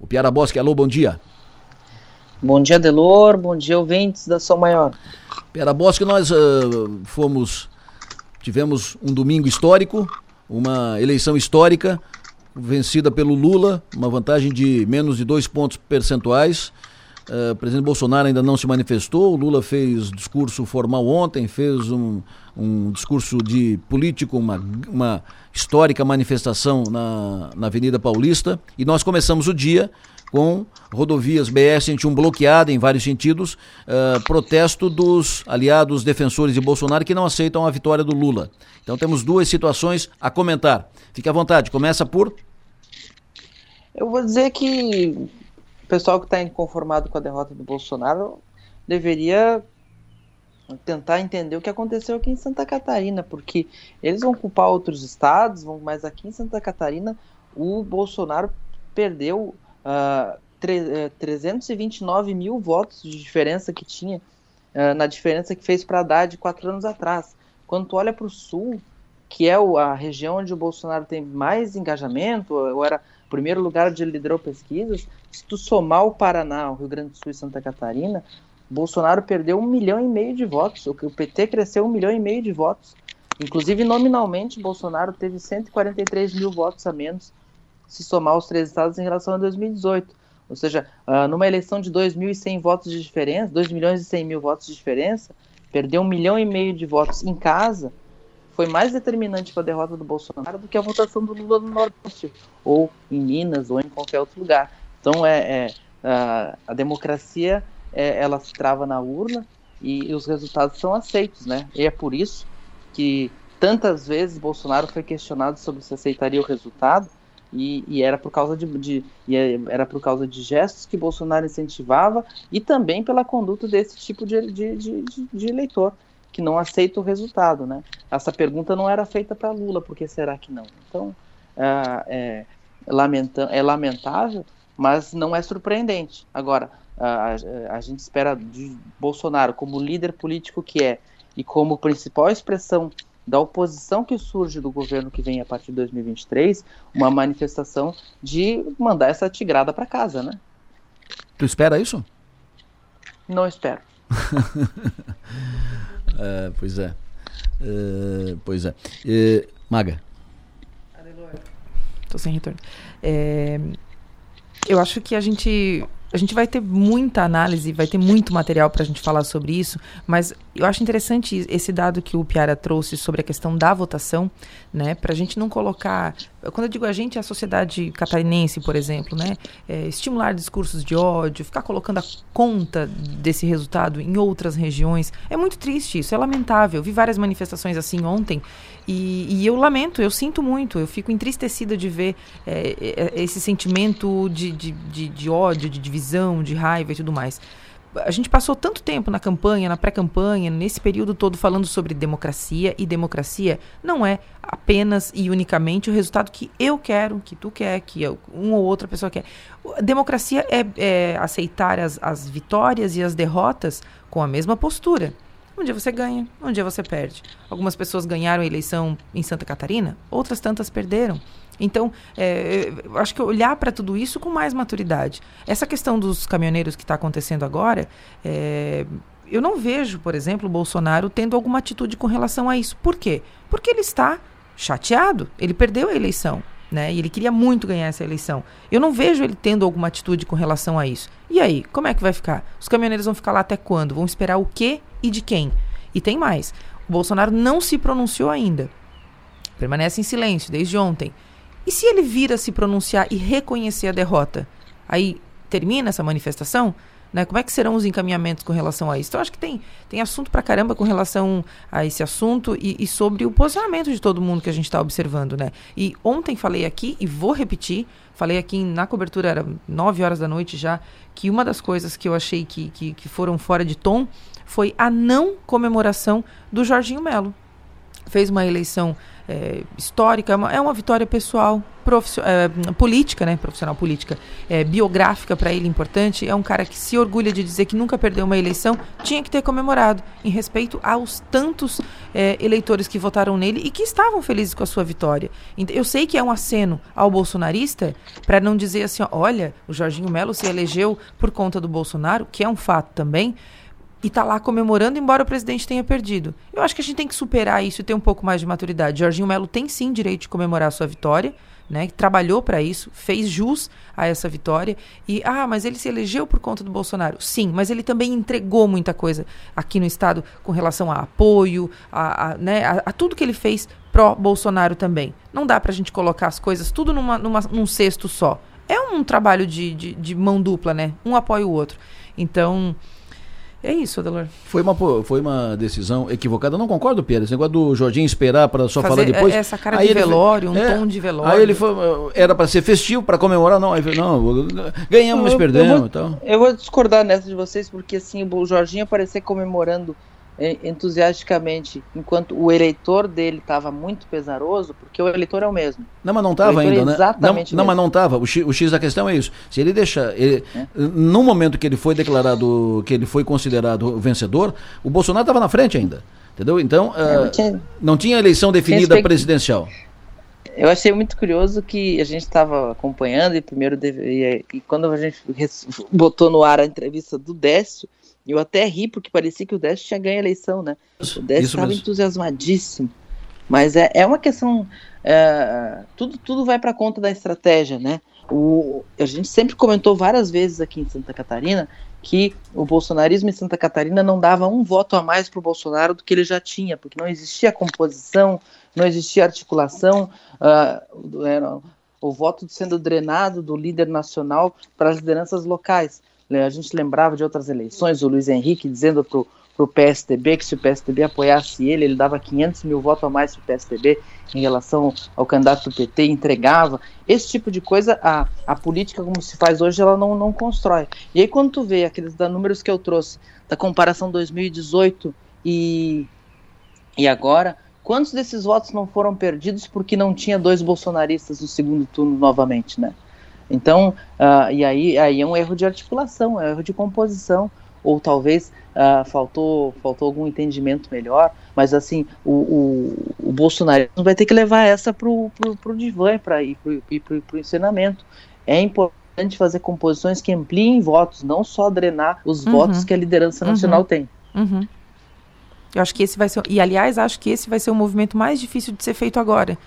O Piara Bosque, alô, bom dia. Bom dia, Delor. Bom dia, ouvintes da São Maior. Piara Bosque, nós uh, fomos, tivemos um domingo histórico, uma eleição histórica, vencida pelo Lula, uma vantagem de menos de dois pontos percentuais. Uh, o presidente Bolsonaro ainda não se manifestou. O Lula fez discurso formal ontem, fez um, um discurso de político, uma, uma histórica manifestação na, na Avenida Paulista. E nós começamos o dia com rodovias BR-101 bloqueada em vários sentidos, uh, protesto dos aliados defensores de Bolsonaro que não aceitam a vitória do Lula. Então temos duas situações a comentar. Fique à vontade, começa por. Eu vou dizer que pessoal que está inconformado com a derrota do Bolsonaro deveria tentar entender o que aconteceu aqui em Santa Catarina, porque eles vão culpar outros estados, vão, mas aqui em Santa Catarina o Bolsonaro perdeu uh, tre 329 mil votos de diferença que tinha uh, na diferença que fez para Haddad quatro anos atrás. Quando tu olha para o sul, que é a região onde o Bolsonaro tem mais engajamento, ou era primeiro lugar onde ele liderou pesquisas, se tu somar o Paraná, o Rio Grande do Sul e Santa Catarina, Bolsonaro perdeu um milhão e meio de votos, o PT cresceu um milhão e meio de votos. Inclusive, nominalmente, Bolsonaro teve 143 mil votos a menos se somar os três estados em relação a 2018. Ou seja, uh, numa eleição de 2.100 votos de diferença, 2 milhões e 100 mil votos de diferença, perder um milhão e meio de votos em casa foi mais determinante para a derrota do Bolsonaro do que a votação do Lula no Nordeste, ou em Minas, ou em qualquer outro lugar. Então, é, é a, a, democracia é, ela se trava na urna e, e os resultados são aceitos, né? E é por isso que tantas vezes Bolsonaro foi questionado sobre se aceitaria o resultado e, e, era por causa de, de é, era por causa de gestos que Bolsonaro incentivava e também pela conduta desse tipo de, de, de, de eleitor que não aceita o resultado, né? Essa pergunta não era feita para Lula, por que será que não? Então, é, é, lamenta é lamentável, mas não é surpreendente. Agora, a, a, gente espera de Bolsonaro, como líder político que é, e como principal expressão da oposição que surge do governo que vem a partir de 2023, uma manifestação de mandar essa tigrada para casa, né? Tu espera isso? Não espero. É, pois é. é pois é. é Maga. Estou sem retorno. É, eu acho que a gente a gente vai ter muita análise, vai ter muito material para a gente falar sobre isso, mas eu acho interessante esse dado que o Piara trouxe sobre a questão da votação, né? Para a gente não colocar. Quando eu digo a gente, é a sociedade catarinense, por exemplo, né? É, estimular discursos de ódio, ficar colocando a conta desse resultado em outras regiões. É muito triste isso, é lamentável. Vi várias manifestações assim ontem e, e, eu lamento, eu sinto muito, eu fico entristecida de ver é, é, esse sentimento de, de, de, de ódio, de divisão, de raiva e tudo mais a gente passou tanto tempo na campanha, na pré-campanha, nesse período todo falando sobre democracia, e democracia não é apenas e unicamente o resultado que eu quero, que tu quer, que uma ou outra pessoa quer. Democracia é, é aceitar as, as vitórias e as derrotas com a mesma postura. Um dia você ganha, um dia você perde. Algumas pessoas ganharam a eleição em Santa Catarina, outras tantas perderam. Então, é, acho que olhar para tudo isso com mais maturidade. Essa questão dos caminhoneiros que está acontecendo agora, é, eu não vejo, por exemplo, o Bolsonaro tendo alguma atitude com relação a isso. Por quê? Porque ele está chateado. Ele perdeu a eleição. Né? E ele queria muito ganhar essa eleição. Eu não vejo ele tendo alguma atitude com relação a isso. E aí, como é que vai ficar? Os caminhoneiros vão ficar lá até quando? Vão esperar o quê e de quem? E tem mais. O Bolsonaro não se pronunciou ainda. Permanece em silêncio desde ontem. E se ele vir a se pronunciar e reconhecer a derrota? Aí termina essa manifestação? Né? Como é que serão os encaminhamentos com relação a isso? Então, acho que tem, tem assunto pra caramba com relação a esse assunto e, e sobre o posicionamento de todo mundo que a gente está observando, né? E ontem falei aqui, e vou repetir, falei aqui na cobertura, era 9 horas da noite já, que uma das coisas que eu achei que, que, que foram fora de tom foi a não comemoração do Jorginho Melo. Fez uma eleição é, histórica, é uma, é uma vitória pessoal, é, política, né? Profissional política, é, biográfica para ele importante. É um cara que se orgulha de dizer que nunca perdeu uma eleição, tinha que ter comemorado, em respeito aos tantos é, eleitores que votaram nele e que estavam felizes com a sua vitória. Eu sei que é um aceno ao bolsonarista para não dizer assim, olha, o Jorginho Melo se elegeu por conta do Bolsonaro, que é um fato também e está lá comemorando, embora o presidente tenha perdido. Eu acho que a gente tem que superar isso e ter um pouco mais de maturidade. Jorginho Melo tem sim direito de comemorar a sua vitória, né? Trabalhou para isso, fez jus a essa vitória. E, ah, mas ele se elegeu por conta do Bolsonaro. Sim, mas ele também entregou muita coisa aqui no Estado com relação a apoio, a, a né, a, a tudo que ele fez pró-Bolsonaro também. Não dá para a gente colocar as coisas tudo numa, numa, num cesto só. É um trabalho de, de, de mão dupla, né? Um apoia o outro. Então, é isso, Adelor. Foi uma, foi uma decisão equivocada. Eu não concordo, Pedro. Esse negócio do Jorginho esperar para só Fazer falar depois. Essa cara aí de velório, foi, um é, tom de velório. Aí ele foi, era para ser festivo, para comemorar. Não, aí, não ganhamos, mas perdemos. Eu vou, então. eu vou discordar nessa de vocês, porque assim, o Jorginho aparecer comemorando entusiasticamente, enquanto o eleitor dele estava muito pesaroso, porque o eleitor é o mesmo. Não, mas não estava ainda, é né? Exatamente não, não, mas não estava. O, o, X da questão é isso. Se ele deixa, ele, é. no momento que ele foi declarado, que ele foi considerado vencedor, o Bolsonaro estava na frente ainda, entendeu? Então, uh, tinha, não tinha eleição definida tinha presidencial. Eu achei muito curioso que a gente estava acompanhando e primeiro deve, e, e quando a gente botou no ar a entrevista do Décio, eu até ri, porque parecia que o Décio tinha ganho a eleição, né? O Décio estava entusiasmadíssimo. Mas é, é uma questão. É, tudo, tudo vai para conta da estratégia, né? O, a gente sempre comentou várias vezes aqui em Santa Catarina que o bolsonarismo em Santa Catarina não dava um voto a mais para o Bolsonaro do que ele já tinha, porque não existia composição, não existia articulação, uh, era o voto sendo drenado do líder nacional para as lideranças locais. Né, a gente lembrava de outras eleições, o Luiz Henrique dizendo para o PSDB que se o PSDB apoiasse ele, ele dava 500 mil votos a mais para o PSDB em relação ao candidato do PT, entregava. Esse tipo de coisa, a, a política como se faz hoje, ela não, não constrói. E aí quando tu vê aqueles da, números que eu trouxe, da comparação 2018 e, e agora, quantos desses votos não foram perdidos porque não tinha dois bolsonaristas no segundo turno novamente, né? Então, uh, e aí, aí é um erro de articulação, é um erro de composição, ou talvez uh, faltou, faltou algum entendimento melhor, mas assim, o, o, o bolsonarismo vai ter que levar essa para o divã para ir para o ensinamento. É importante fazer composições que ampliem votos, não só drenar os uhum. votos que a liderança nacional uhum. tem. Uhum. Eu acho que esse vai ser. E aliás, acho que esse vai ser o movimento mais difícil de ser feito agora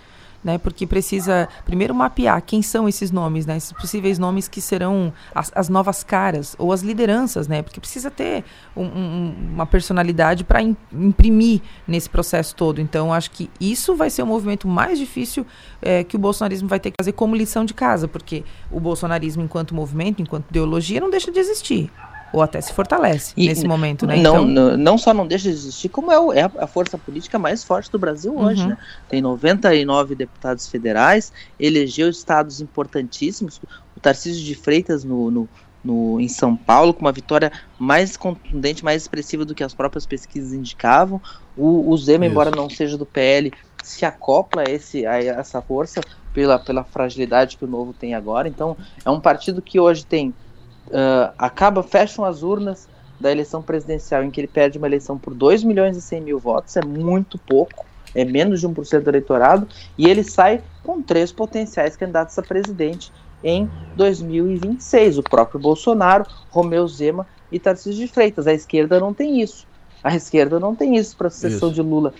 né? Porque precisa primeiro mapear quem são esses nomes, né? Esses possíveis nomes que serão as, as novas caras ou as lideranças, né? Porque precisa ter um, um, uma personalidade para imprimir nesse processo todo. Então, acho que isso vai ser o movimento mais difícil é, que o bolsonarismo vai ter que fazer como lição de casa, porque o bolsonarismo, enquanto movimento, enquanto ideologia, não deixa de existir ou até se fortalece e, nesse momento, né? Não, então... não, não só não deixa de existir, como é, é a força política mais forte do Brasil hoje, uhum. né? Tem 99 deputados federais, elegeu estados importantíssimos, o Tarcísio de Freitas no, no, no, em São Paulo, com uma vitória mais contundente, mais expressiva do que as próprias pesquisas indicavam. O, o Zema, Isso. embora não seja do PL, se acopla a, esse, a essa força pela, pela fragilidade que o Novo tem agora. Então, é um partido que hoje tem uh, acaba, fecham as urnas da eleição presidencial em que ele perde uma eleição por 2 milhões e 100 mil votos, é muito pouco, é menos de 1% do eleitorado, e ele sai com três potenciais candidatos a presidente em 2026, o próprio Bolsonaro, Romeu Zema e Tarcísio de Freitas. A esquerda não tem isso. A esquerda não tem isso para a sucessão isso. de Lula.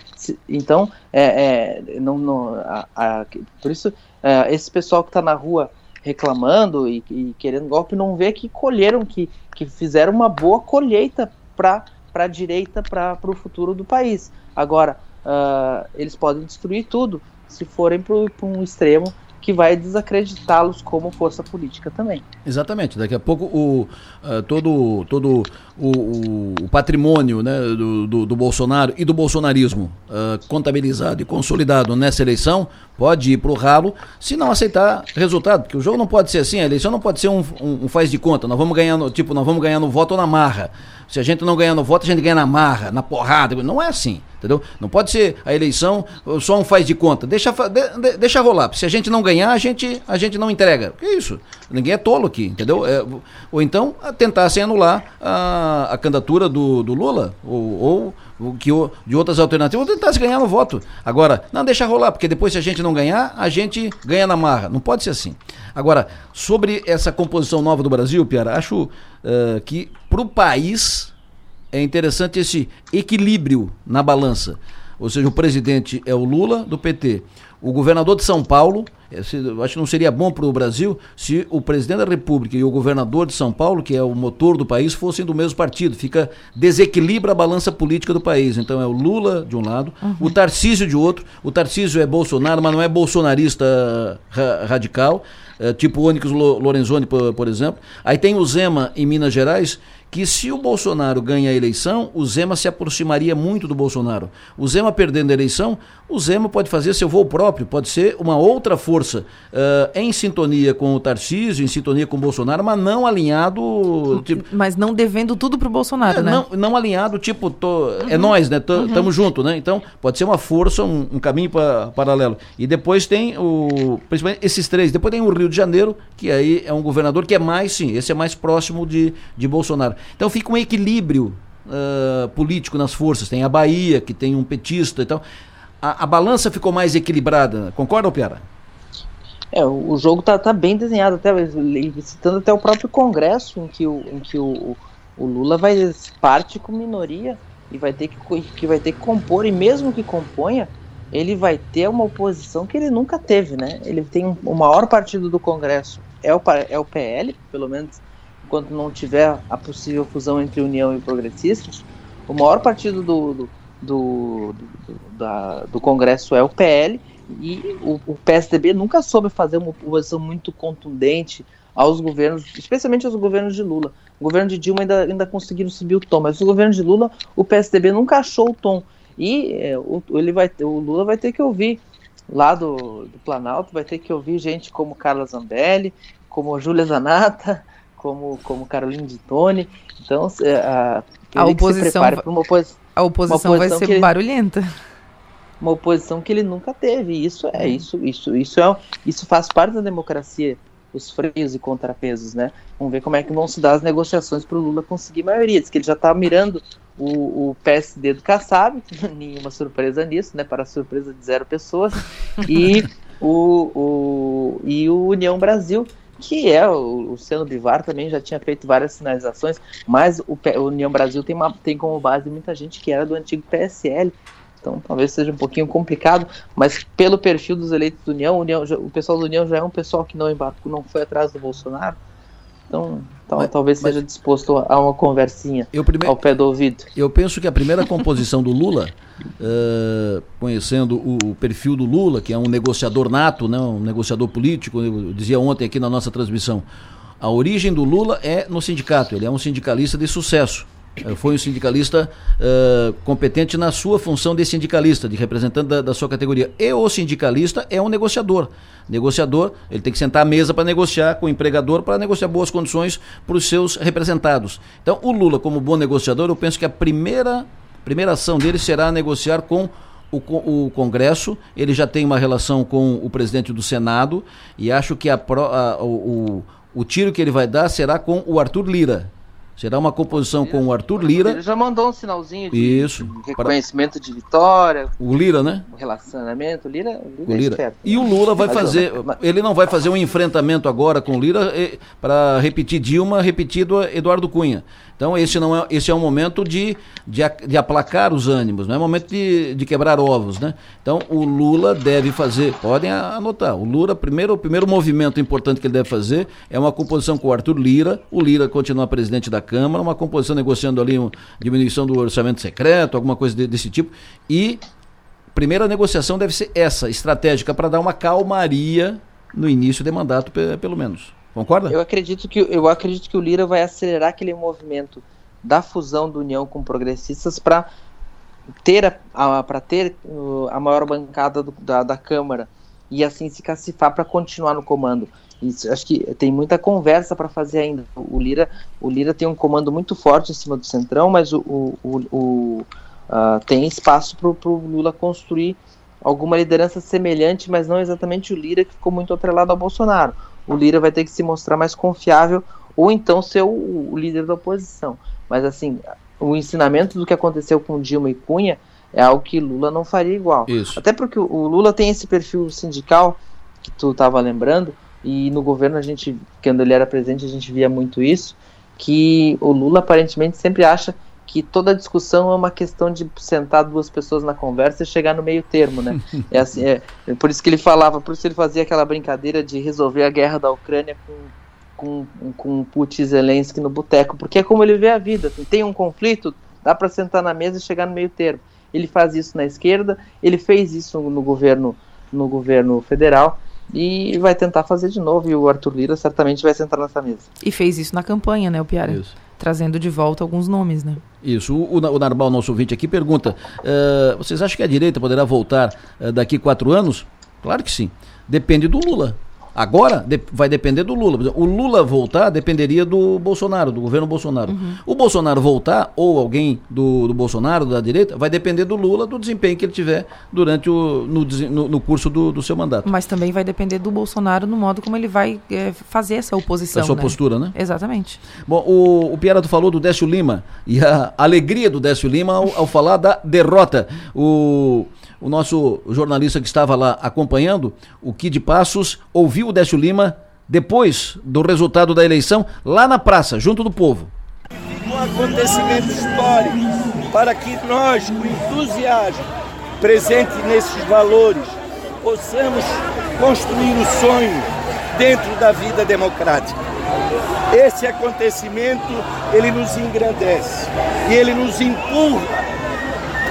Então, é, é não, não, a, a, por isso, é, esse pessoal que está na rua reclamando e, e, querendo golpe não vê que colheram, que, que fizeram uma boa colheita para a direita, para o futuro do país. Agora, uh, eles podem destruir tudo se forem para um extremo que vai desacreditá-los como força política também. Exatamente. Daqui a pouco o, uh, todo, todo o, o patrimônio né, do, do, do, Bolsonaro e do bolsonarismo uh, contabilizado e consolidado nessa eleição pode ir para o ralo se não aceitar resultado, porque o jogo não pode ser assim, a eleição não pode ser um, um, um faz de conta, nós vamos ganhar no, tipo, nós vamos ganhar no voto ou na marra. Se a gente não ganhar no voto, a gente ganha na marra, na porrada. Não é assim, entendeu? Não pode ser a eleição só um faz de conta. Deixa, de, deixa rolar. Se a gente não ganhar, a gente, a gente não entrega. Que isso? Ninguém é tolo aqui, entendeu? É, ou então tentar anular a, a candidatura do, do Lula, ou, ou que, de outras alternativas, ou tentar se ganhar no voto. Agora, não deixa rolar, porque depois se a gente não ganhar, a gente ganha na marra. Não pode ser assim. Agora, sobre essa composição nova do Brasil, Piara, acho uh, que para o país é interessante esse equilíbrio na balança. Ou seja, o presidente é o Lula, do PT. O governador de São Paulo, esse, acho que não seria bom para o Brasil se o presidente da República e o governador de São Paulo, que é o motor do país, fossem do mesmo partido. Fica desequilibra a balança política do país. Então é o Lula de um lado, uhum. o Tarcísio de outro. O Tarcísio é Bolsonaro, mas não é bolsonarista ra radical, é, tipo Onyx Lorenzoni, por, por exemplo. Aí tem o Zema em Minas Gerais, que se o Bolsonaro ganha a eleição, o Zema se aproximaria muito do Bolsonaro. O Zema perdendo a eleição, o Zema pode fazer seu voo próprio, pode ser uma outra força uh, em sintonia com o Tarcísio, em sintonia com o Bolsonaro, mas não alinhado. Tipo, mas não devendo tudo pro Bolsonaro, é, né? Não, não alinhado, tipo, tô, é uhum. é nós, né? T uhum. Tamo junto, né? Então, pode ser uma força, um, um caminho pra, paralelo. E depois tem o. Principalmente esses três. Depois tem o Rio de Janeiro, que aí é um governador que é mais, sim, esse é mais próximo de, de Bolsonaro. Então fica um equilíbrio uh, político nas forças. Tem a Bahia, que tem um petista e tal. A, a balança ficou mais equilibrada. Concorda, Piara? É, o jogo está tá bem desenhado, até citando até o próprio Congresso, em que o, em que o, o Lula vai parte com minoria e vai ter que, que vai ter que compor, e mesmo que componha, ele vai ter uma oposição que ele nunca teve, né? Ele tem o maior partido do Congresso é o, é o PL, pelo menos enquanto não tiver a possível fusão entre União e Progressistas, o maior partido do, do, do, do, da, do Congresso é o PL e o, o, PSDB nunca soube fazer uma oposição muito contundente aos governos, especialmente aos governos de Lula. O governo de Dilma ainda, ainda conseguiram subir o tom, mas o governo de Lula, o PSDB nunca achou o tom. E é, o, ele vai, o Lula vai ter que ouvir lá do, do Planalto, vai ter que ouvir gente como Carla Zambelli, como Júlia Zanata, como, como Carolina de Tone. Então, é, a, a oposição, uma, opos, a oposição, vai ser ele, barulhenta. Uma oposição que ele nunca teve. Isso é, isso, isso, isso é, isso faz parte da democracia, os freios e contrapesos, né? Vamos ver como é que vão se dar as negociações para o Lula conseguir maioria. Diz que ele já está mirando o, o, PSD do Kassab, nenhuma surpresa nisso, né? Para surpresa de zero pessoas, e o, o, e o União Brasil, que é o Luciano Bivar também já tinha feito várias sinalizações, mas o, União Brasil tem, uma, tem como base muita gente que era do antigo PSL, então talvez seja um pouquinho complicado, mas pelo perfil dos eleitos do União, União o pessoal do União já é um pessoal que não embarcou, não foi atrás do Bolsonaro, então, então mas, talvez mas, seja disposto a uma conversinha prime... ao pé do ouvido. Eu penso que a primeira composição do Lula, uh, conhecendo o, o, perfil do Lula, que é um negociador nato, né, um negociador político, eu dizia ontem aqui na nossa transmissão, a origem do Lula é no sindicato, ele é um sindicalista de sucesso. Foi um sindicalista uh, competente na sua função de sindicalista, de representante da, da, sua categoria. E o sindicalista é um negociador. Negociador, ele tem que sentar à mesa para negociar com o empregador, para negociar boas condições para os seus representados. Então, o Lula, como bom negociador, eu penso que a primeira, primeira ação dele será negociar com o, o, Congresso, ele já tem uma relação com o presidente do Senado, e acho que a, a, o, o tiro que ele vai dar será com o Arthur Lira, Será uma composição com o Arthur Lira. Ele já mandou um sinalzinho de, Isso, de reconhecimento de vitória. O Lira, né? O relacionamento. O Lira, o Lira, o Lira. É e o Lula vai fazer. Ele não vai fazer um enfrentamento agora com o Lira eh, para repetir Dilma, repetido Eduardo Cunha. Então esse não é, esse é um momento de, de, de aplacar os ânimos, não é momento de, de quebrar ovos, né? Então o Lula deve fazer, podem anotar, o Lula, primeiro, o primeiro movimento importante que ele deve fazer é uma composição com o Arthur Lira, o Lira continua presidente da Câmara, uma composição negociando ali uma diminuição do orçamento secreto, alguma coisa de, desse tipo, e primeira negociação deve ser essa, estratégica, para dar uma calmaria no início de mandato, pelo menos. Concorda? Eu acredito que eu acredito que o Lira vai acelerar aquele movimento da fusão do União com progressistas para ter a, para ter a maior bancada do, da, da Câmara e assim se cacifar para continuar no comando. Isso, acho que tem muita conversa para fazer ainda. O Lira, o Lira tem um comando muito forte em cima do centrão, mas o, o, o, o uh, tem espaço para o Lula construir alguma liderança semelhante, mas não exatamente o Lira que ficou muito atrelado ao Bolsonaro. O Lira vai ter que se mostrar mais confiável ou então ser o, o líder da oposição. Mas assim, o ensinamento do que aconteceu com Dilma e Cunha é algo que Lula não faria igual. Isso. Até porque o Lula tem esse perfil sindical que tu estava lembrando, e no governo a gente, quando ele era presidente, a gente via muito isso, que o Lula aparentemente sempre acha que toda discussão é uma questão de sentar duas pessoas na conversa e chegar no meio termo, né? É assim, é, é por isso que ele falava, por isso ele fazia aquela brincadeira de resolver a guerra da Ucrânia com com, com Putin e Zelensky no boteco, porque é como ele vê a vida. Tem um conflito, dá para sentar na mesa e chegar no meio termo. Ele faz isso na esquerda, ele fez isso no governo no governo federal e vai tentar fazer de novo. E o Arthur Lira certamente vai sentar nessa mesa. E fez isso na campanha, né, o Piara? Isso. Trazendo de volta alguns nomes, né? Isso. O, o Narbal, nosso ouvinte aqui, pergunta: uh, vocês acham que a direita poderá voltar uh, daqui quatro anos? Claro que sim. Depende do Lula. Agora vai depender do Lula. O Lula voltar dependeria do Bolsonaro, do governo Bolsonaro. Uhum. O Bolsonaro voltar, ou alguém do, do, Bolsonaro, da direita, vai depender do Lula, do desempenho que ele tiver durante o no, no, no curso do, do, seu mandato. Mas também vai depender do Bolsonaro no modo como ele vai é, fazer essa oposição. Da sua né? postura, né? Exatamente. Bom, o, o Pierato falou do Décio Lima e a alegria do Décio Lima ao, ao falar da derrota. O o nosso jornalista que estava lá acompanhando, o Kid Passos, ouviu o Décio Lima depois do resultado da eleição, lá na praça, junto do povo. Um acontecimento histórico para que nós, com entusiasmo, presente nesses valores, possamos construir o sonho dentro da vida democrática. Esse acontecimento, ele nos engrandece e ele nos empurra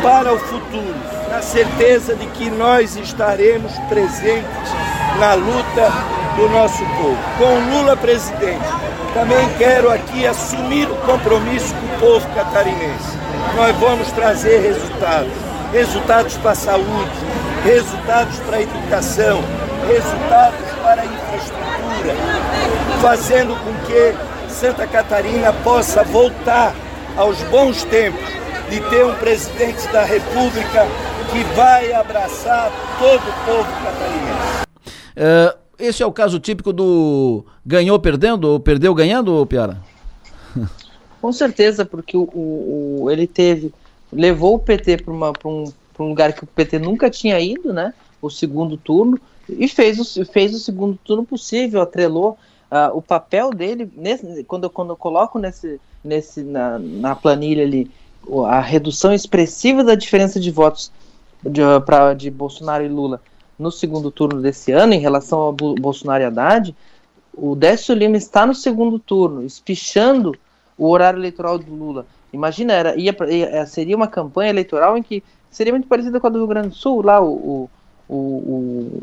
para o futuro na certeza de que nós estaremos presentes na luta do nosso povo. Com Lula presidente, também quero aqui assumir o compromisso com o povo catarinense. Nós vamos trazer resultados, resultados para a saúde, resultados para a educação, resultados para a infraestrutura, fazendo com que Santa Catarina possa voltar aos bons tempos de ter um presidente da República que vai abraçar todo o povo catarinense. Uh, esse é o caso típico do ganhou perdendo ou perdeu ganhando, Piara? Com certeza, porque o, o, o ele teve, levou o PT para um, um lugar que o PT nunca tinha ido, né? O segundo turno, e fez o, fez o segundo turno possível, atrelou uh, o papel dele, nesse, quando, quando eu coloco nesse, nesse, na, na planilha ali, a redução expressiva da diferença de votos de, pra, de Bolsonaro e Lula no segundo turno desse ano, em relação ao Bolsonaro e Haddad, o Décio Lima está no segundo turno, espichando o horário eleitoral do Lula. Imagina, era, ia, ia, é, seria uma campanha eleitoral em que seria muito parecida com a do Rio Grande do Sul, lá o, o, o,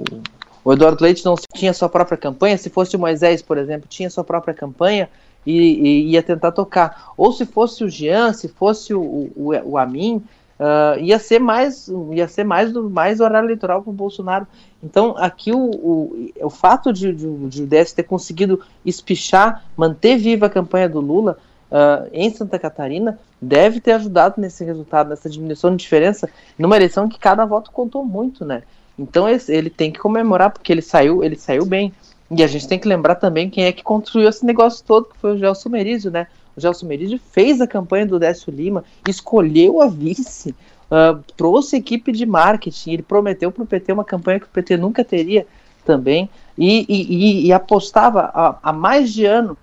o Eduardo Leite não tinha sua própria campanha, se fosse o Moisés, por exemplo, tinha sua própria campanha e, e ia tentar tocar. Ou se fosse o Jean, se fosse o, o, o Amin, Uh, ia ser mais ia ser mais do mais horário eleitoral para o Bolsonaro. Então aqui o, o, o fato de, de, de o DS ter conseguido espichar, manter viva a campanha do Lula uh, em Santa Catarina deve ter ajudado nesse resultado, nessa diminuição de diferença, numa eleição que cada voto contou muito, né? Então esse, ele tem que comemorar porque ele saiu ele saiu bem. E a gente tem que lembrar também quem é que construiu esse negócio todo, que foi o Gelson Merizio, né? O Gelson fez a campanha do Décio Lima, escolheu a vice, uh, trouxe equipe de marketing, ele prometeu para o PT uma campanha que o PT nunca teria também, e, e, e apostava há, mais de ano,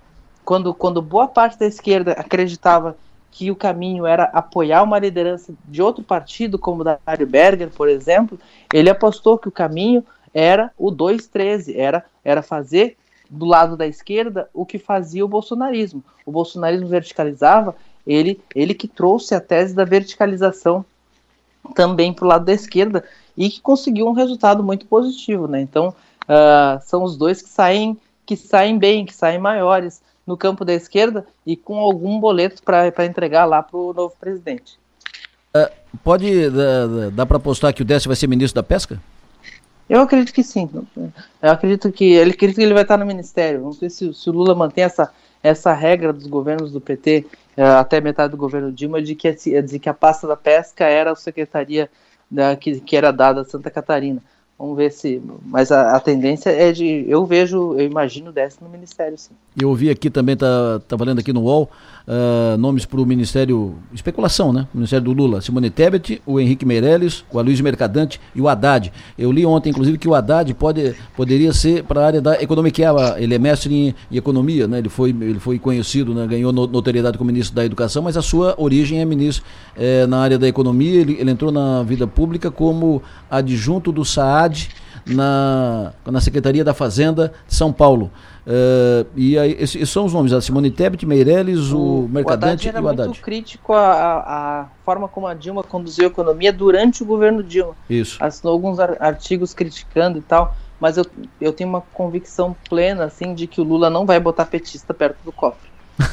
quando, quando boa parte da esquerda acreditava que o caminho era apoiar uma liderança de outro partido, como o da Mário Berger, por exemplo, ele apostou que o caminho era o 213, era, era fazer do lado da esquerda o que fazia o bolsonarismo. O bolsonarismo verticalizava, ele, ele que trouxe a tese da verticalização também para o lado da esquerda e que conseguiu um resultado muito positivo. Né? Então, uh, são os dois que saem, que saem bem, que saem maiores no campo da esquerda e com algum boleto para entregar lá para o novo presidente. Uh, pode, dá, dá para apostar que o Décio vai ser ministro da Pesca? Eu acredito que sim. Eu acredito que ele acredito que ele vai estar no ministério. Vamos ver se, se o Lula mantém essa, essa regra dos governos do PT eh, até metade do governo Dilma de que, de que a pasta da pesca era a secretaria da, que, que era dada a Santa Catarina. Vamos ver se. Mas a, a, tendência é de. Eu vejo, eu imagino, desce no Ministério, sim. Eu ouvi aqui também, tá, tá valendo aqui no UOL, uh, nomes para o Ministério. Especulação, né? Ministério do Lula. Simone Tebet, o Henrique Meirelles, o Aloysio Mercadante e o Haddad. Eu li ontem, inclusive, que o Haddad pode, poderia ser para a área da economia, que é, ele é mestre em, em, economia, né? Ele foi, ele foi conhecido, né? ganhou notoriedade como ministro da Educação, mas a sua origem é ministro é, na área da economia. Ele, ele entrou na vida pública como adjunto do Na, na Secretaria da Fazenda de São Paulo. Uh, e aí, esses, esses, são os nomes, a Simone Tebet, Meirelles, o, o Mercadante o e o Haddad. muito crítico à, a forma como a Dilma conduziu a economia durante o governo Dilma. Isso. Assinou alguns artigos criticando e tal, mas eu, eu tenho uma convicção plena, assim, de que o Lula não vai botar petista perto do cofre.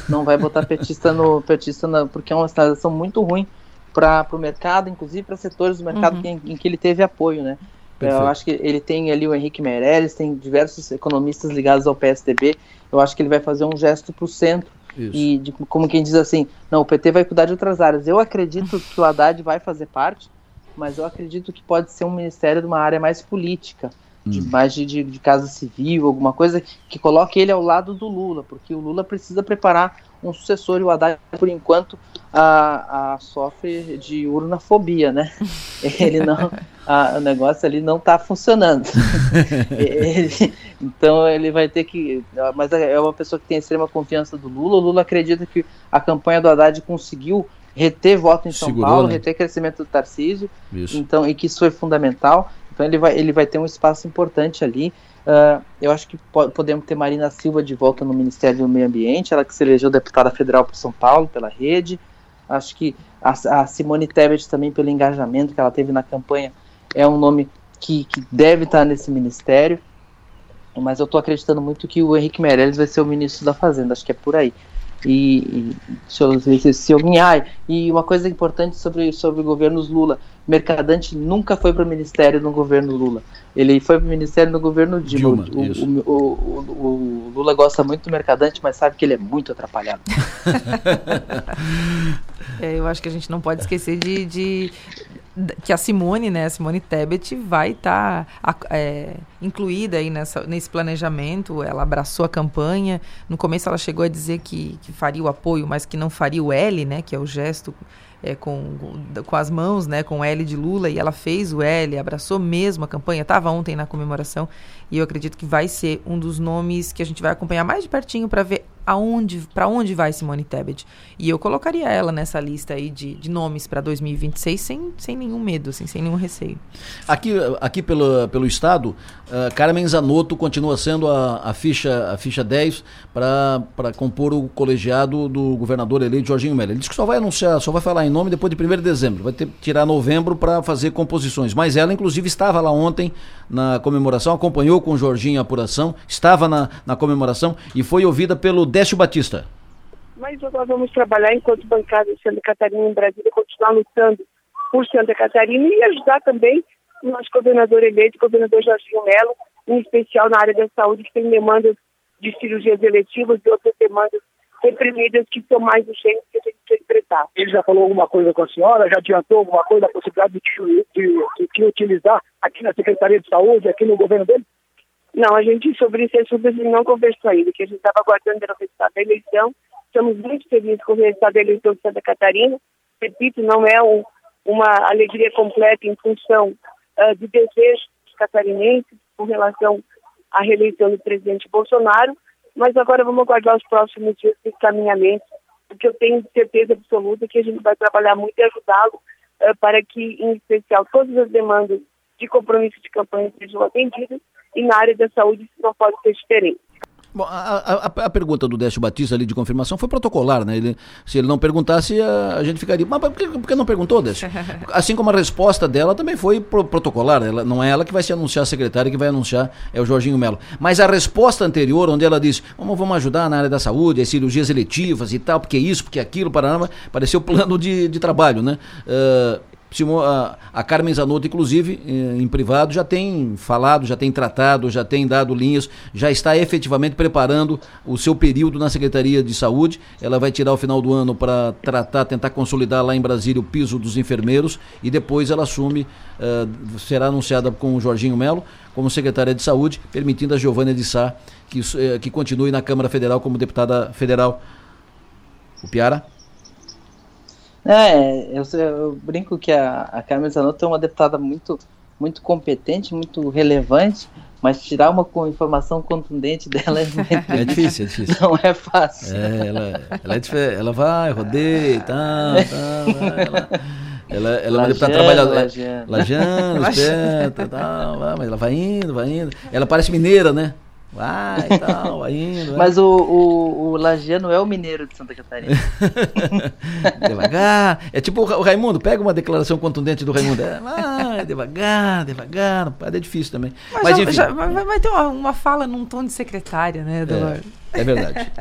Não vai botar petista no petista na, porque é uma situação muito ruim para o mercado, inclusive para setores do mercado uhum. em, em que ele teve apoio, né? Perfeito. Eu acho que ele tem ali o Henrique Meirelles, tem diversos economistas ligados ao PSDB. Eu acho que ele vai fazer um gesto para o centro. Isso. E de, como quem diz assim, não, o PT vai cuidar de outras áreas. Eu acredito que o Haddad vai fazer parte, mas eu acredito que pode ser um ministério de uma área mais política, de, hum. mais de, de, de casa civil, alguma coisa que coloque ele ao lado do Lula, porque o Lula precisa preparar um sucessor e o Haddad, por enquanto, a, a sofre de urnafobia, né? Ele não, a, o negócio ali não está funcionando. ele, então ele vai ter que, mas é, é uma pessoa que tem extrema confiança do Lula. O Lula acredita que a campanha do Haddad conseguiu reter voto em São Segurou, Paulo, né? reter crescimento do Tarcísio, Isso. então e que isso foi fundamental. Então ele vai, ele vai ter um espaço importante ali. Uh, eu acho que po podemos ter Marina Silva de volta no Ministério do Meio Ambiente, ela que se elegeu deputada federal por São Paulo, pela rede. Acho que a, a, Simone Tebet também, pelo engajamento que ela teve na campanha, é um nome que, que deve estar nesse ministério. Mas eu estou acreditando muito que o Henrique Meirelles vai ser o ministro da Fazenda, acho que é por aí. E, e deixa eu ver se, alguém. Ah, e uma coisa importante sobre, sobre governos Lula: Mercadante nunca foi para o ministério no governo Lula. Ele foi para o ministério no governo Dilma. Dilma o, o, o, o, Lula gosta muito do Mercadante, mas sabe que ele é muito atrapalhado. é, eu acho que a gente não pode esquecer de, de que a Simone, né, a Simone Tebet, vai estar tá, é, incluída aí nessa, nesse planejamento. Ela abraçou a campanha. No começo ela chegou a dizer que, que faria o apoio, mas que não faria o L, né, que é o gesto é, com, com as mãos, né, com o L de Lula, e ela fez o L, abraçou mesmo a campanha, estava ontem na comemoração, e eu acredito que vai ser um dos nomes que a gente vai acompanhar mais de pertinho para ver aonde, para onde vai Simone Tebet. E eu colocaria ela nessa lista aí de, de nomes para 2026 sem, sem nenhum medo, assim, sem nenhum receio. Aqui, aqui pelo, pelo Estado, uh, Carmen Zanotto continua sendo a, a, ficha, a ficha 10 para compor o colegiado do governador eleito Jorginho Melo. Ele disse que só vai anunciar, só vai falar em nome depois de 1 de dezembro. Vai ter tirar novembro para fazer composições. Mas ela, inclusive, estava lá ontem na comemoração, acompanhou com o Jorginho a apuração, estava na, na comemoração e foi ouvida pelo Décio Batista. Mas nós vamos trabalhar enquanto bancada de Santa Catarina em Brasília, continuar lutando por Santa Catarina e ajudar também o nosso governador eleito, o governador Jorginho Melo, em especial na área da saúde, que tem demandas de cirurgias eletivas e outras demandas reprimidas que são mais urgentes que a gente precisa enfrentar. Ele já falou alguma coisa com a senhora? Já adiantou alguma coisa da possibilidade de, de, de, de utilizar aqui na Secretaria de Saúde, aqui no governo dele? Não, a gente sobre isso, sobre isso não conversou ainda, que a gente estava aguardando o resultado da eleição. Estamos muito felizes com o resultado da eleição de Santa Catarina. Repito, não é um, uma alegria completa em função uh, de desejos catarinenses com relação à reeleição do presidente Bolsonaro, mas agora vamos aguardar os próximos dias de encaminhamento, porque eu tenho certeza absoluta que a gente vai trabalhar muito e ajudá-lo uh, para que, em especial, todas as demandas de compromisso de campanha sejam atendidas e na área da saúde isso não pode ser diferente. Bom, a, a, a, pergunta do Décio Batista ali de confirmação foi protocolar, né? Ele, se ele não perguntasse, a, a gente ficaria. Mas por que, por que, não perguntou, Décio? Assim como a resposta dela também foi pro, protocolar. Ela, não é ela que vai se anunciar a secretária, que vai anunciar é o Jorginho Melo. Mas a resposta anterior, onde ela disse: vamos, vamos ajudar na área da saúde, as cirurgias eletivas e tal, porque isso, porque aquilo, Paraná, pareceu plano de, de trabalho, né? Uh, a, Carmen Zanotto, inclusive, em, em privado, já tem falado, já tem tratado, já tem dado linhas, já está efetivamente preparando o seu período na Secretaria de Saúde. Ela vai tirar o final do ano para tratar, tentar consolidar lá em Brasília o piso dos enfermeiros e depois ela assume, uh, será anunciada com o Jorginho Melo como secretária de Saúde, permitindo a Giovânia de Sá que, uh, que continue na Câmara Federal como deputada federal. O Piara? É, eu, eu brinco que a, a Carmen Zanotto é uma deputada muito, muito competente, muito relevante, mas tirar uma informação contundente dela é, é difícil, é difícil. Não é fácil. É, ela, ela, é ela vai, rodeia e tal, tal ela, ela, ela é uma deputada trabalhadora. Lajano, Lajano esperta, tal, mas ela vai indo, vai indo. Ela parece mineira, né? Vai e tal, vai indo. Vai. Mas o, o, o Lagiano é o mineiro de Santa Catarina. devagar. É tipo o Raimundo, pega uma declaração contundente do Raimundo. É, vai, devagar, devagar. É difícil também. Mas, Mas já, enfim. Já, vai, vai, ter uma, uma, fala num tom de secretária, né, Delor? É, é verdade.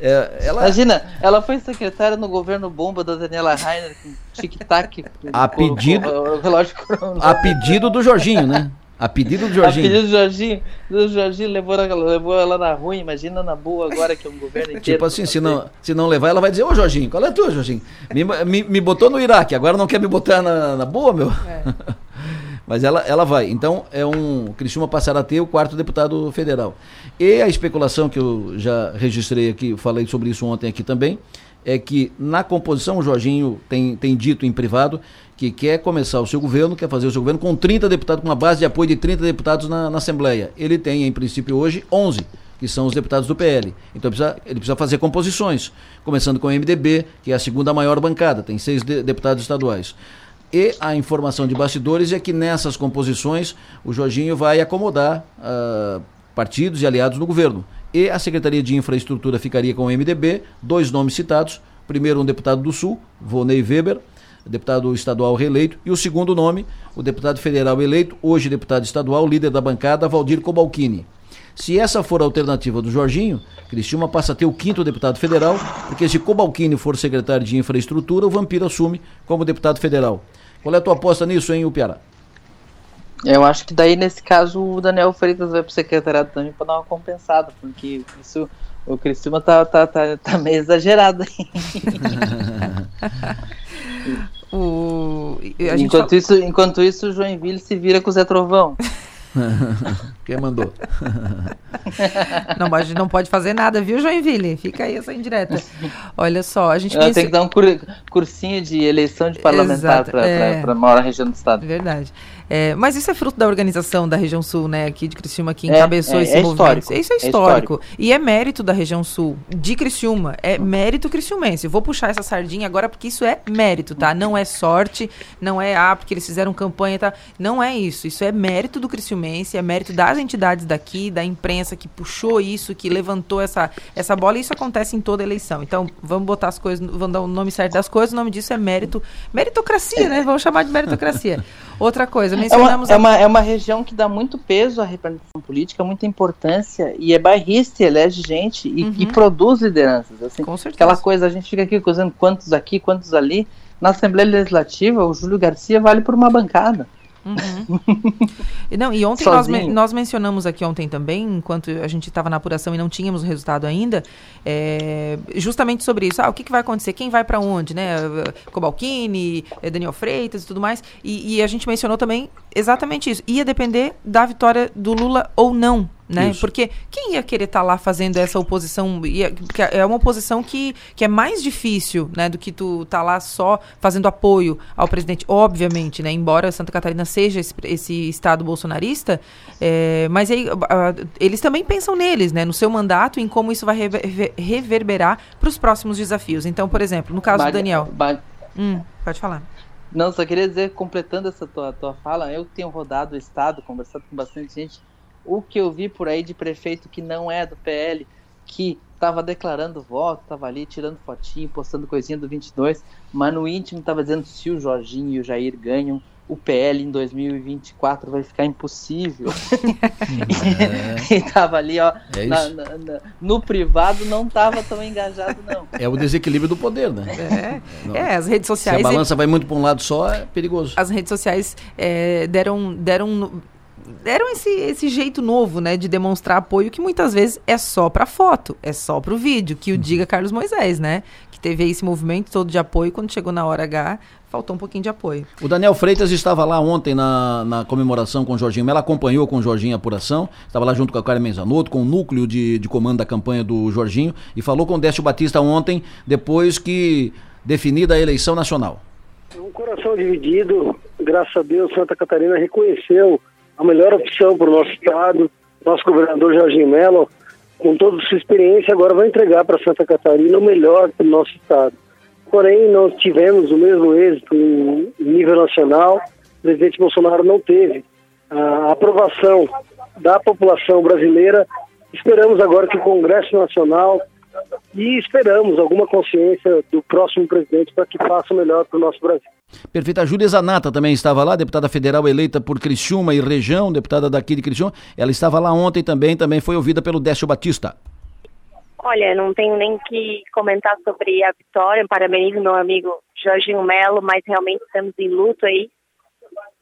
É, ela... Imagina, ela foi secretária no governo bomba da Daniela Rainer com tic-tac. A pedido, relógio a pedido do Jorginho, né? A pedido do Jorginho. A pedido do Jorginho, do Jorginho levou, levou ela na rua, imagina na boa agora que é um governo inteiro. Tipo assim, se não, se não levar, ela vai dizer, ô Jorginho, qual é a tua, Jorginho? Me, me, me botou no Iraque, agora não quer me botar na, na boa, meu? É. Mas ela, ela vai. Então, é um. Criciúma passará a ter o quarto deputado federal. E a especulação que eu já registrei aqui, falei sobre isso ontem aqui também, é que na composição, o Jorginho tem, tem dito em privado que quer começar o seu governo, quer fazer o seu governo com 30 deputados, com uma base de apoio de 30 deputados na, na Assembleia. Ele tem, em princípio, hoje 11, que são os deputados do PL. Então precisa, ele precisa fazer composições, começando com o MDB, que é a segunda maior bancada, tem seis de, deputados estaduais. E a informação de bastidores é que nessas composições o Jorginho vai acomodar uh, partidos e aliados no governo. E a Secretaria de Infraestrutura ficaria com o MDB, dois nomes citados. Primeiro, um deputado do Sul, Vonei Weber, deputado estadual reeleito, e o segundo nome, o deputado federal eleito, hoje deputado estadual, líder da bancada, Valdir Cobalcini. Se essa for a alternativa do Jorginho, Cristina passa a ter o quinto deputado federal, porque se Cobalcini for secretário de infraestrutura, o Vampiro assume como deputado federal. Qual é a tua aposta nisso, hein, Upiara? Eu acho que daí, nesse caso, o Daniel Freitas vai pro secretariado também para dar uma compensada, porque isso, o Cristina tá, tá, tá, tá meio exagerado aí. O... enquanto, fala... isso, enquanto isso, o Joinville se vira com o Zé Trovão. Quem mandou? não, pode, não pode fazer nada, viu, Joinville? Fica aí essa indireta. Olha só, a gente pensa... Tem que dar um cursinho de eleição de parlamentar para é... a maior região do estado. Verdade. É, mas isso é fruto da organização da região sul, né? Aqui de Criciúma, que é, encabeçou é, esse é movimento. Histórico. Isso é histórico. histórico. E é mérito da região sul, de Criciúma. É mérito criciumense. Vou puxar essa sardinha agora porque isso é mérito, tá? Não é sorte, não é ah, porque eles fizeram campanha, tá? Não é isso. Isso é mérito do criciumense, é mérito das entidades daqui, da imprensa que puxou isso, que levantou essa, essa bola. E isso acontece em toda eleição. Então, vamos botar as coisas, vamos dar o nome certo das coisas. O nome disso é mérito, meritocracia, né? Vamos chamar de meritocracia. Outra coisa, mencionamos. É uma, é, uma, é uma região que dá muito peso à representação política, muita importância, e é bairrista, elege gente e, uhum. e produz lideranças. Assim, Com certeza. Aquela coisa, a gente fica aqui coisando quantos aqui, quantos ali. Na Assembleia Legislativa, o Júlio Garcia vale por uma bancada. Uhum. não, e ontem nós, nós, mencionamos aqui ontem também, enquanto a gente estava na apuração e não tínhamos o resultado ainda, é, justamente sobre isso. Ah, o que, que vai acontecer? Quem vai para onde? Né? Cobalcini, eh, Daniel Freitas e tudo mais. E, e a gente mencionou também exatamente isso. Ia depender da vitória do Lula ou não né? Isso. Porque quem ia querer estar tá lá fazendo essa oposição? Ia, é uma oposição que, que é mais difícil, né? Do que tu tá lá só fazendo apoio ao presidente, obviamente, né? Embora Santa Catarina seja esse, esse estado bolsonarista, é, mas aí, eles também pensam neles, né? No seu mandato, em como isso vai rever, reverberar para os próximos desafios. Então, por exemplo, no caso do Daniel. Hum, pode falar. Não, só queria dizer, completando essa tua, tua fala, eu tenho rodado o estado, conversado com bastante gente o que eu vi por aí de prefeito que não é do PL, que estava declarando voto, estava ali tirando fotinho, postando coisinha do 22, mas no íntimo estava dizendo se o Jorginho e o Jair ganham, o PL em 2024 vai ficar impossível. É. e tava ali, ó, é na, na, na, no privado não tava tão engajado, não. É o desequilíbrio do poder, né? É, é as redes sociais. Se a balança vai muito para um lado só, é perigoso. As redes sociais é, deram, deram deram esse, esse jeito novo, né, de demonstrar apoio que muitas vezes é só para foto, é só para o vídeo, que o uhum. diga Carlos Moisés, né, que teve esse movimento todo de apoio quando chegou na hora H, faltou um pouquinho de apoio. O Daniel Freitas estava lá ontem na, na comemoração com o Jorginho Ela acompanhou com o Jorginho a apuração, estava lá junto com a Clara Menzanoto, com o núcleo de, de comando da campanha do Jorginho, e falou com o Décio Batista ontem, depois que definida a eleição nacional. Um coração dividido, graças a Deus, Santa Catarina reconheceu a melhor opção para o nosso estado. Nosso governador Jorginho Mello, com toda sua experiência, agora vai entregar para Santa Catarina o melhor para o nosso estado. Porém, nós tivemos o mesmo êxito em nível nacional. O presidente Bolsonaro não teve a aprovação da população brasileira. Esperamos agora que o Congresso Nacional e esperamos alguma consciência do próximo presidente para que faça o melhor para o nosso Brasil. Perfeito. A Júlia Zanata também estava lá, deputada federal eleita por Criciúma e região, deputada daqui de Criciúma. Ela estava lá ontem também, também foi ouvida pelo Décio Batista. Olha, não tenho nem que comentar sobre a vitória. Parabenizo meu amigo Jorginho Melo, mas realmente estamos em luto aí.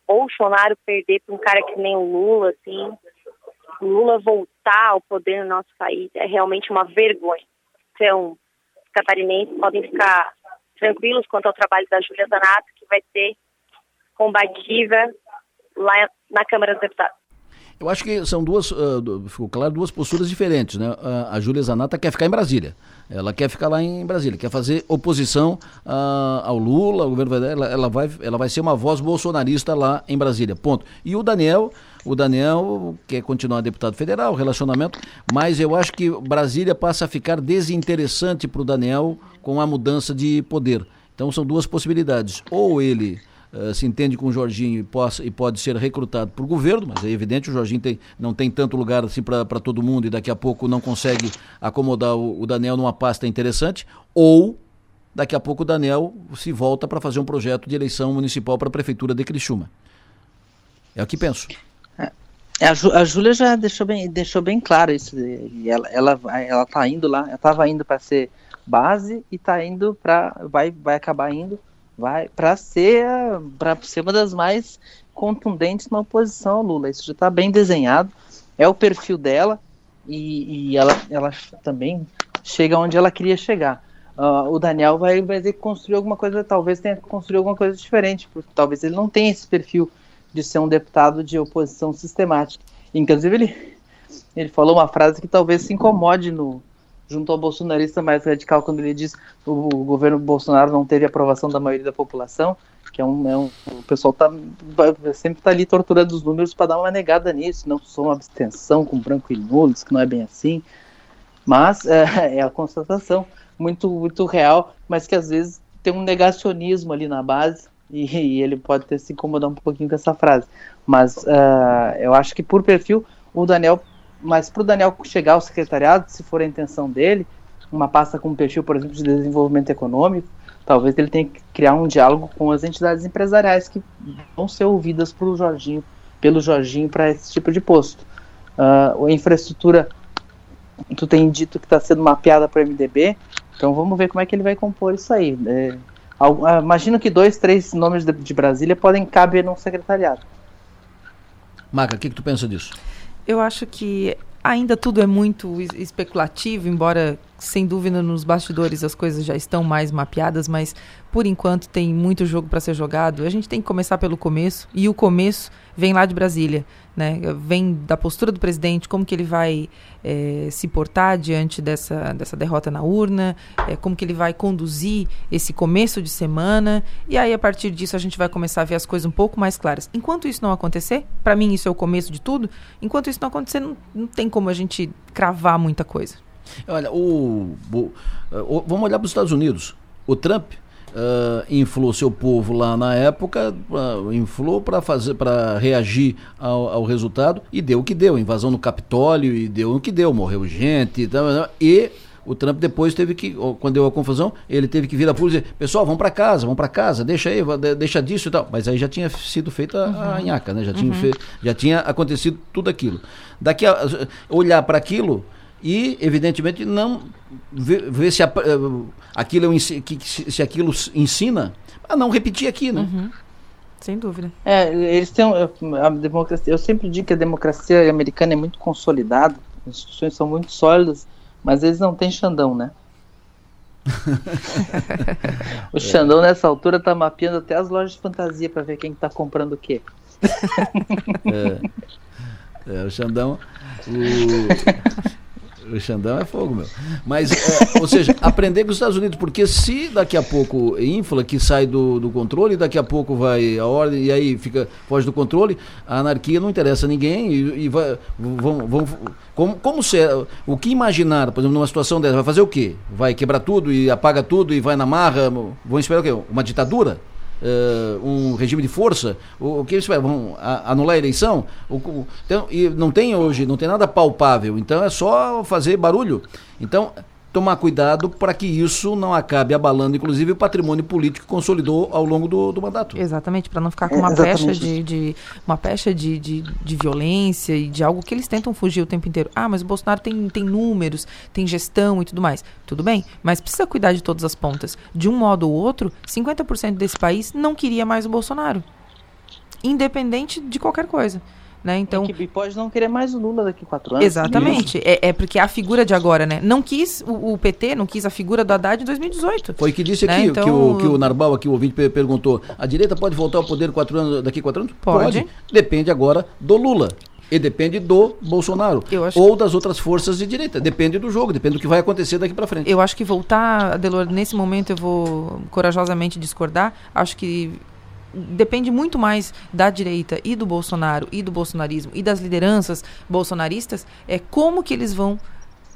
Bolsonaro perder para um cara que nem o Lula, assim, o Lula voltar ao poder no nosso país é realmente uma vergonha. Os catarinenses podem ficar tranquilos quanto ao trabalho da Júlia Zanato, que vai ser combativa lá na Câmara dos Deputados. Eu acho que são duas, uh, ficou claro, duas posturas diferentes, né? Uh, a Júlia Zanata quer ficar em Brasília. Ela quer ficar lá em Brasília, quer fazer oposição uh, ao Lula, ao governo ela, ela vai, ela vai ser uma voz bolsonarista lá em Brasília. Ponto. E o Daniel, o Daniel quer continuar deputado federal, relacionamento, mas eu acho que Brasília passa a ficar desinteressante para o Daniel com a mudança de poder. Então são duas possibilidades. Ou ele uh, se entende com o Jorginho e, possa, e pode ser recrutado o governo, mas é evidente, o Jorginho tem, não tem tanto lugar assim para todo mundo e daqui a pouco não consegue acomodar o, o Daniel numa pasta interessante. Ou daqui a pouco o Daniel se volta para fazer um projeto de eleição municipal para a prefeitura de Criciúma. É o que penso. É, a, Jú, a Júlia já deixou bem, deixou bem claro isso. E ela, ela, ela tá indo lá, ela estava indo para ser base e tá indo para vai vai acabar indo vai para ser para ser uma das mais contundentes na oposição ao Lula. Isso já está bem desenhado, é o perfil dela e, e, ela, ela também chega onde ela queria chegar. Uh, o Daniel vai, vai ter que construir alguma coisa, talvez tenha que construir alguma coisa diferente, porque talvez ele não tenha esse perfil de ser um deputado de oposição sistemática. Inclusive, ele, ele falou uma frase que talvez se incomode no, junto ao bolsonarista mais radical quando ele diz o, o governo Bolsonaro não teve aprovação da maioria da população, que é um, é um o pessoal tá sempre está ali torturando os números para dar uma negada nisso, não sou uma abstenção com branco e nulo, que não é bem assim, mas é, é a constatação muito muito real, mas que às vezes tem um negacionismo ali na base e, e ele pode ter se incomodar um pouquinho com essa frase, mas uh, eu acho que por perfil o Daniel mas para o Daniel chegar ao secretariado, se for a intenção dele, uma pasta com perfil, por exemplo, de desenvolvimento econômico, talvez ele tenha que criar um diálogo com as entidades empresariais que vão ser ouvidas pelo Jorginho, pelo Jorginho para esse tipo de posto. Uh, a infraestrutura, tu tem dito que está sendo mapeada para o MDB, então vamos ver como é que ele vai compor isso aí. É, uh, imagino que dois, três nomes de, de Brasília podem caber num secretariado. Maga, o que, que tu pensa disso? Eu acho que ainda tudo é muito especulativo, embora sem dúvida nos bastidores as coisas já estão mais mapeadas, mas por enquanto tem muito jogo para ser jogado. A gente tem que começar pelo começo e o começo vem lá de Brasília, né? Vem da postura do presidente, como que ele vai é, se portar diante dessa, dessa derrota na urna, é, como que ele vai conduzir esse começo de semana e aí a partir disso a gente vai começar a ver as coisas um pouco mais claras. Enquanto isso não acontecer, para mim isso é o começo de tudo. Enquanto isso não acontecer, não, não tem como a gente cravar muita coisa. Olha, o, o, o vamos olhar para os Estados Unidos. O Trump uh, inflou seu povo lá na época, uh, inflou para fazer, para reagir ao, ao, resultado e deu o que deu, invasão no Capitólio e deu o que deu, morreu gente e, e o Trump depois teve que, quando deu a confusão, ele teve que vir a e dizer, pessoal, vão para casa, vão para casa, deixa aí, deixa disso e tal. Mas aí já tinha sido feita uhum. a nhaca, né? Já tinha, uhum. fe... já tinha acontecido tudo aquilo. Daqui a olhar para aquilo e, evidentemente, não ver, ver se a, eh, aquilo é se aquilo ensina, a não repetir aqui, né? Uhum. Sem dúvida. É, eles têm a democracia. Eu sempre digo que a democracia americana é muito consolidada, as instituições são muito sólidas, mas eles não têm Xandão, né? o Xandão nessa altura tá mapeando até as lojas de fantasia para ver quem está comprando o quê. é. é, o Xandão. O... O Xandão é fogo, meu. Mas, é, ou seja, aprender com os Estados Unidos, porque se daqui a pouco infla, que sai do, do controle, daqui a pouco vai a ordem e aí fica foge do controle, a anarquia não interessa a ninguém e, e vai, vão, vão, como, como ser, o que imaginar, por exemplo, numa situação dessa, vai fazer o quê? Vai quebrar tudo e apaga tudo e vai na marra, vão esperar o quê? Uma ditadura? Uh, um regime de força, o, o que eles vão anular a eleição? O, o, então, e não tem hoje, não tem nada palpável, então é só fazer barulho. Então, tomar cuidado para que isso não acabe abalando, inclusive, o patrimônio político que consolidou ao longo do, do mandato. Exatamente, para não ficar com uma é, pecha, de, de, uma pecha de, de, de, violência e de algo que eles tentam fugir o tempo inteiro. Ah, mas o Bolsonaro tem, tem números, tem gestão e tudo mais. Tudo bem, mas precisa cuidar de todas as pontas. De um modo ou outro, 50% desse país não queria mais o Bolsonaro. Independente de qualquer coisa. Né? Então, a equipe pode não querer mais o Lula daqui a quatro anos. Exatamente. É, é, porque a figura de agora, né? Não quis o, o, PT, não quis a figura do Haddad em 2018. Foi que disse né? aqui, então, que, o, que o Narbal, aqui o ouvinte perguntou, a direita pode voltar ao poder quatro anos, daqui a quatro anos? Pode. pode. Depende agora do Lula. E depende do Bolsonaro. Ou das outras forças de direita. Depende do jogo, depende do que vai acontecer daqui para frente. Eu acho que voltar, Adelor, nesse momento eu vou corajosamente discordar. Acho que depende muito mais da direita e do Bolsonaro e do bolsonarismo e das lideranças bolsonaristas é como que eles vão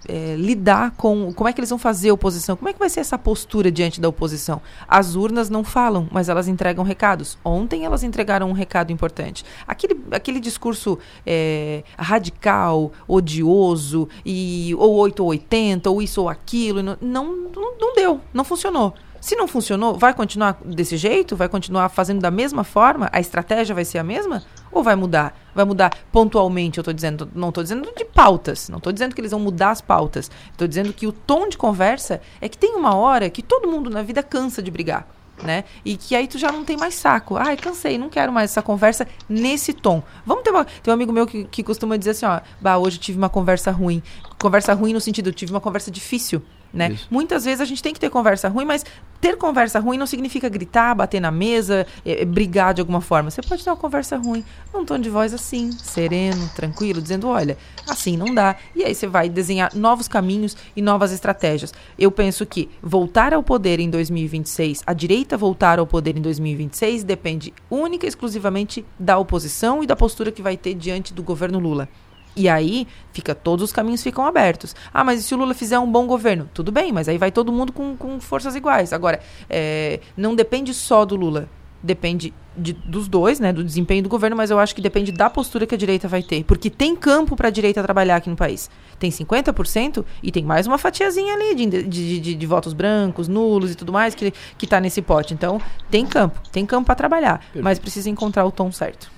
é, lidar com como é que eles vão fazer oposição, como é que vai ser essa postura diante da oposição. As urnas não falam, mas elas entregam recados. Ontem elas entregaram um recado importante. Aquele, aquele discurso é, radical, odioso, e ou 8 ou 80, ou isso ou aquilo, não, não, não deu, não funcionou. Se não funcionou, vai continuar desse jeito? Vai continuar fazendo da mesma forma? A estratégia vai ser a mesma? Ou vai mudar? Vai mudar pontualmente, eu estou dizendo, não estou dizendo de pautas, não estou dizendo que eles vão mudar as pautas. Estou dizendo que o tom de conversa é que tem uma hora que todo mundo na vida cansa de brigar. Né? E que aí tu já não tem mais saco. Ai, cansei, não quero mais essa conversa nesse tom. Vamos ter uma. Tem um amigo meu que, que costuma dizer assim, ó, bah, hoje tive uma conversa ruim. Conversa ruim no sentido, tive uma conversa difícil. Né? Muitas vezes a gente tem que ter conversa ruim, mas ter conversa ruim não significa gritar, bater na mesa, é, é, brigar de alguma forma. Você pode ter uma conversa ruim num tom de voz assim, sereno, tranquilo, dizendo: olha, assim não dá. E aí você vai desenhar novos caminhos e novas estratégias. Eu penso que voltar ao poder em 2026, a direita voltar ao poder em 2026, depende única e exclusivamente da oposição e da postura que vai ter diante do governo Lula. E aí, fica todos os caminhos ficam abertos. Ah, mas e se o Lula fizer um bom governo? Tudo bem, mas aí vai todo mundo com, com forças iguais. Agora, é, não depende só do Lula. Depende de, dos dois, né? Do desempenho do governo, mas eu acho que depende da postura que a direita vai ter. Porque tem campo para a direita trabalhar aqui no país. Tem 50% e tem mais uma fatiazinha ali de, de, de, de votos brancos, nulos e tudo mais que, que tá nesse pote. Então, tem campo. Tem campo para trabalhar. Perfeito. Mas precisa encontrar o tom certo.